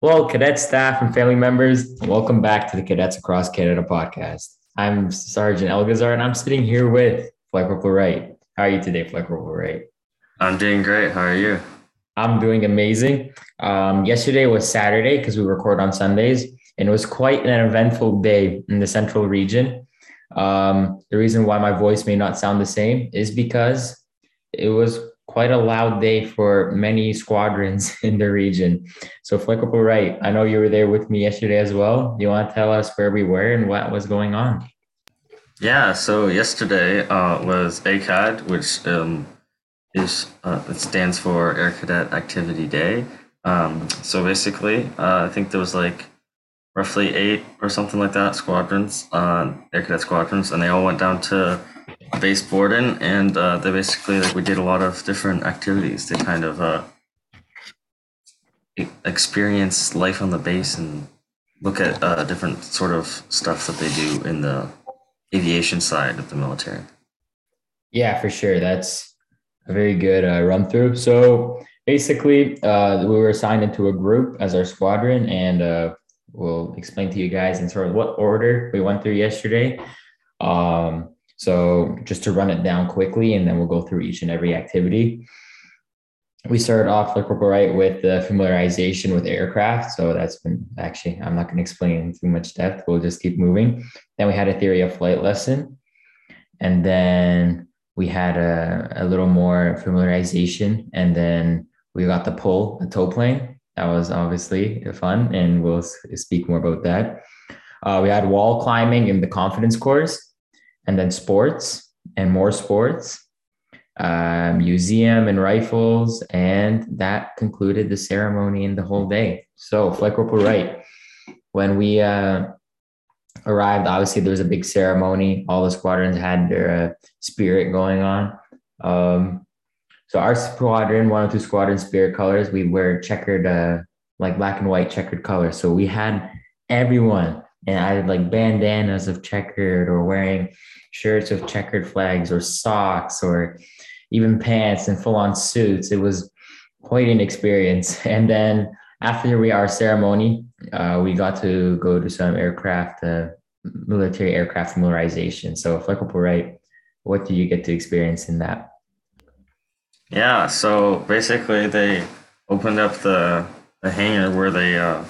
Well, cadet staff and family members, welcome back to the Cadets Across Canada podcast. I'm Sergeant Elgazar and I'm sitting here with Flight Corporal Wright. How are you today, Flight Corporal Wright? I'm doing great. How are you? I'm doing amazing. Um, yesterday was Saturday because we record on Sundays, and it was quite an eventful day in the central region. Um, the reason why my voice may not sound the same is because it was quite a loud day for many squadrons in the region. So, Corporal Wright, I know you were there with me yesterday as well. You want to tell us where we were and what was going on? Yeah, so yesterday uh, was ACAD, which um, is uh, it stands for Air Cadet Activity Day. Um, so basically, uh, I think there was like roughly eight or something like that squadrons, uh, Air Cadet squadrons, and they all went down to base Borden, and uh, they basically like we did a lot of different activities to kind of uh, experience life on the base and look at uh, different sort of stuff that they do in the aviation side of the military. Yeah, for sure. That's a very good uh, run through. So basically, uh, we were assigned into a group as our squadron, and uh, we'll explain to you guys in sort of what order we went through yesterday. Um, so just to run it down quickly, and then we'll go through each and every activity. We started off like we're right with the familiarization with aircraft. So that's been actually I'm not going to explain in too much depth. We'll just keep moving. Then we had a theory of flight lesson, and then we had a, a little more familiarization, and then we got to pull a tow plane. That was obviously fun, and we'll speak more about that. Uh, we had wall climbing in the confidence course and then sports and more sports, uh, museum and rifles, and that concluded the ceremony and the whole day. So, Flight Corporal Wright, when we uh, arrived, obviously there was a big ceremony. All the squadrons had their uh, spirit going on. Um, so our squadron, one or two squadron spirit colors, we wear checkered, uh, like black and white checkered colors. So we had everyone and I had like bandanas of checkered or wearing shirts with checkered flags or socks or even pants and full on suits. It was quite an experience. And then after we our ceremony, uh, we got to go to some aircraft, uh, military aircraft familiarization. So, Corporal Wright, what did you get to experience in that? Yeah, so basically they opened up the the hangar where they uh,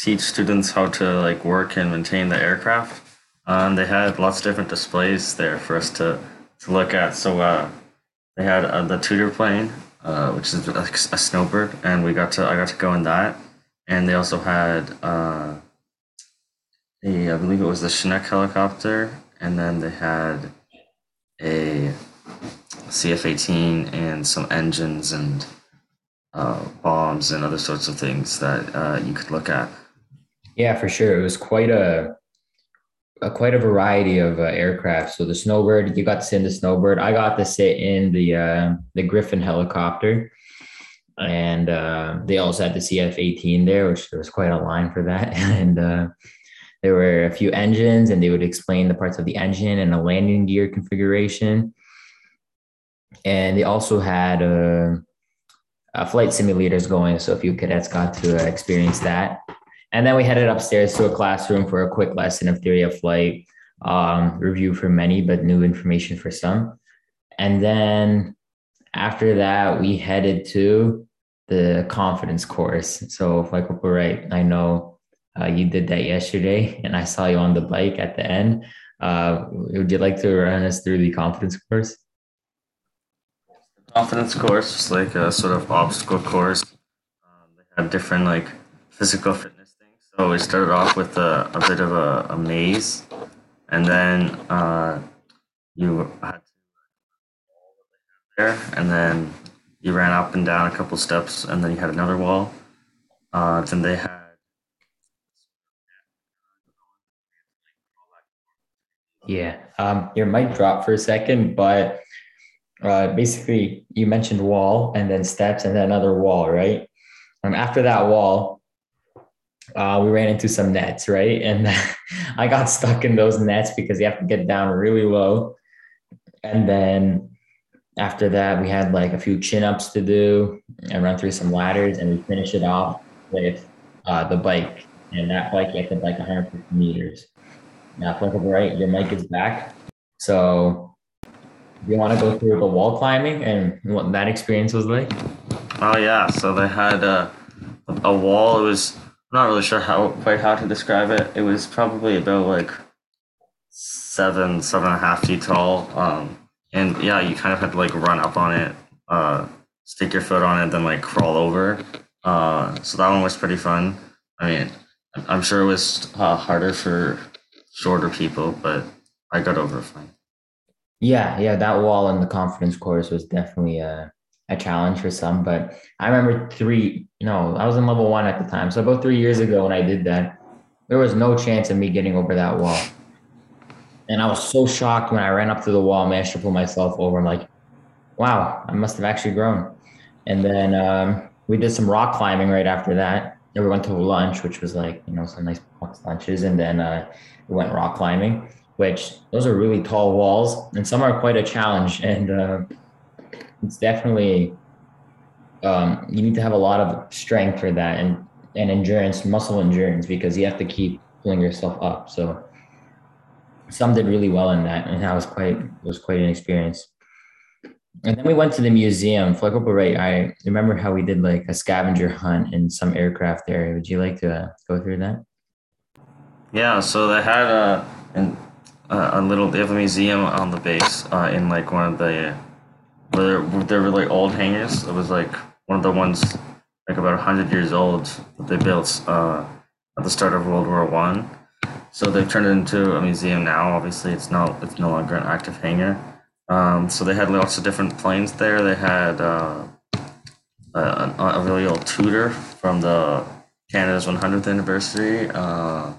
teach students how to like work and maintain the aircraft. Um, they had lots of different displays there for us to, to look at. So uh, they had uh, the Tutor plane, uh, which is a, a, snowbird, and we got to I got to go in that. And they also had uh, a I believe it was the Chinook helicopter, and then they had a CF-18 and some engines and uh, bombs and other sorts of things that uh, you could look at. Yeah, for sure. It was quite a, a quite a variety of uh, aircraft. So the Snowbird, you got to sit in the Snowbird. I got to sit in the uh, the Griffon helicopter, and uh, they also had the CF-18 there, which there was quite a line for that. And uh, there were a few engines, and they would explain the parts of the engine and the landing gear configuration. And they also had uh, flight simulators going, so a few cadets got to uh, experience that. And then we headed upstairs to a classroom for a quick lesson of theory of flight, um, review for many, but new information for some. And then after that, we headed to the confidence course. So, Corporal Wright, I know uh, you did that yesterday, and I saw you on the bike at the end. Uh, would you like to run us through the confidence course? Confidence course is like a sort of obstacle course. Um, they have different like physical fitness so we started off with a, a bit of a, a maze, and then uh, you had to there, and then you ran up and down a couple steps, and then you had another wall. Uh, then they had. Yeah, um, your mic dropped for a second, but uh, basically you mentioned wall and then steps and then another wall, right? And after that wall, uh, we ran into some nets, right? And I got stuck in those nets because you have to get down really low. And then after that, we had like a few chin ups to do and run through some ladders, and we finished it off with uh, the bike, and that bike have to bike 150 meters. Now, flip over right, your mic is back. So, you want to go through the wall climbing and what that experience was like? Oh yeah, so they had a, a wall. It was not really sure how quite how to describe it. It was probably about like seven, seven and a half feet tall. Um, and yeah, you kind of had to like run up on it, uh, stick your foot on it, then like crawl over. Uh, so that one was pretty fun. I mean, I'm sure it was uh, harder for shorter people, but I got over fine. Yeah, yeah, that wall in the confidence course was definitely a, a challenge for some. But I remember three, no, I was in level one at the time. So about three years ago when I did that, there was no chance of me getting over that wall. And I was so shocked when I ran up to the wall, managed to pull myself over. I'm like, wow, I must have actually grown. And then um, we did some rock climbing right after that. And we went to lunch, which was like, you know, some nice box lunches. And then uh, we went rock climbing, which those are really tall walls and some are quite a challenge. And uh, it's definitely, um, you need to have a lot of strength for that and, and endurance, muscle endurance, because you have to keep pulling yourself up. So some did really well in that, and that was quite was quite an experience. And then we went to the museum. Flight Corporal Wright. I remember how we did like a scavenger hunt in some aircraft area. Would you like to uh, go through that? Yeah, so they had a an, a little. They have a museum on the base uh, in like one of the where there were like old hangars. It was like one of the ones like about hundred years old that they built uh, at the start of World War One so they've turned it into a museum now. Obviously, it's not it's no longer an active hangar. Um, so they had lots of different planes there. They had uh, a, a, really old Tutor from the Canada's 100th anniversary. Uh,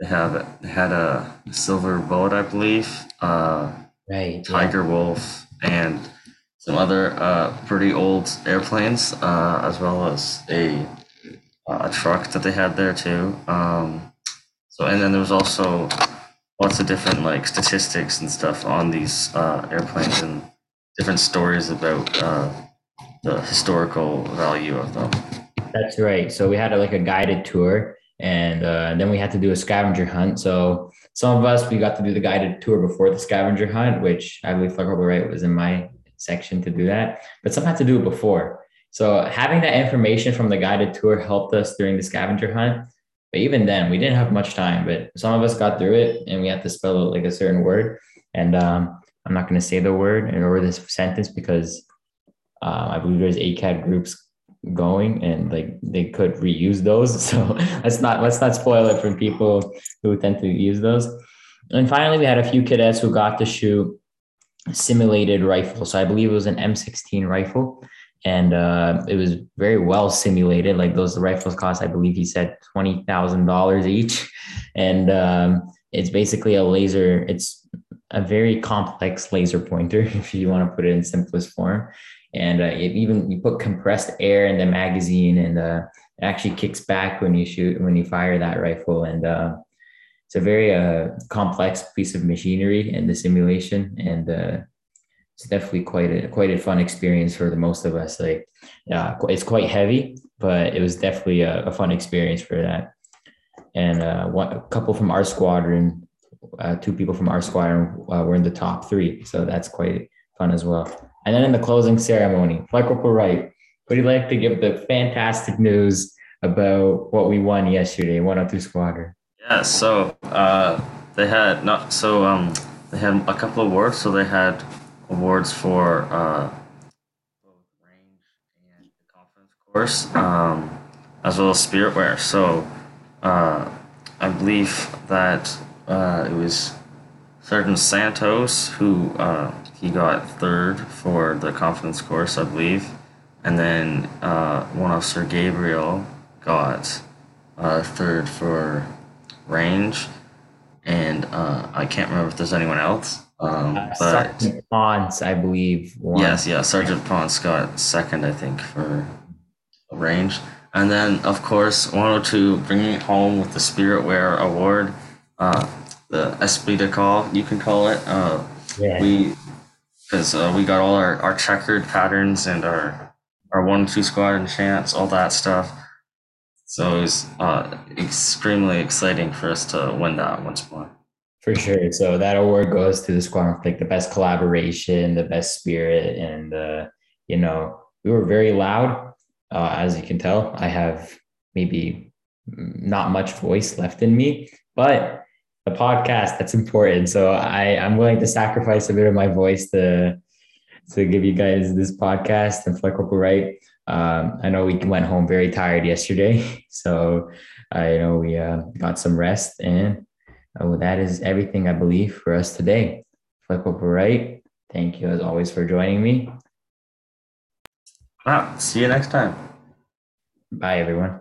they have they had a Silver Dart, I believe. Uh, right. Tiger yeah. Wolf and some other uh, pretty old airplanes, uh, as well as a a truck that they had there too. Um, so, and then there was also lots of different like statistics and stuff on these uh, airplanes and different stories about uh, the historical value of them. That's right. So we had a, like a guided tour, and uh, then we had to do a scavenger hunt. So some of us we got to do the guided tour before the scavenger hunt, which I believe Flexible Right was in my section to do that, but some had to do it before. So having that information from the guided tour helped us during the scavenger hunt but even then, we didn't have much time. But some of us got through it, and we had to spell like a certain word. And um, I'm not going to say the word or this sentence because uh, I believe there's ACAD groups going, and like they could reuse those. So let's not let's not spoil it for people who tend to use those. And finally, we had a few cadets who got to shoot simulated rifle. So I believe it was an M16 rifle and uh, it was very well simulated. Like those rifles cost, I believe he said twenty thousand dollars each, and um, it's basically a laser. It's a very complex laser pointer, if you want to put it in simplest form. And uh, even you put compressed air in the magazine, and uh, it actually kicks back when you shoot when you fire that rifle. And uh, it's a very uh, complex piece of machinery and the simulation, and uh, it's definitely quite a quite a fun experience for the most of us. Like, yeah, it's quite heavy, but it was definitely a, a fun experience for that. And uh, one a couple from our squadron, uh, two people from our squadron uh, were in the top three, so that's quite fun as well. And then in the closing ceremony, Flight Corporal Wright, would you like to give the fantastic news about what we won yesterday, 102 Squadron? Yeah, so uh, they had not so um they had a couple of awards. So they had awards for uh, both range and the confidence course, um, as well as spiritware. So uh, I believe that uh, it was Sergeant Santos who uh, he got third for the confidence course, I believe, and then uh, one officer Gabriel got third for range, and uh, I can't remember if there's anyone else. Um, uh, but Sergeant Ponce, I believe. Won. Yes, yeah, Sergeant Ponce got second, I think, for range. And then, of course, 102 bringing it home with the Spirit Wear Award, uh, the Esprit de Corps, you can call it. Uh, yeah. We, because uh, we got all our, our checkered patterns and our our one two squadron chants, all that stuff. So it was uh, extremely exciting for us to win that once more. For sure. So that award goes to the squadron for like the best collaboration, the best spirit, and uh, you know we were very loud. Uh, as you can tell, I have maybe not much voice left in me, but the podcast that's important. So I I'm willing to sacrifice a bit of my voice to to give you guys this podcast and Flight Corporal Wright. Um, I know we went home very tired yesterday, so I know we uh, got some rest, and uh, that is everything I believe for us today. Flight Corporal Wright, thank you as always for joining me. Wow, see you next time. Bye, everyone.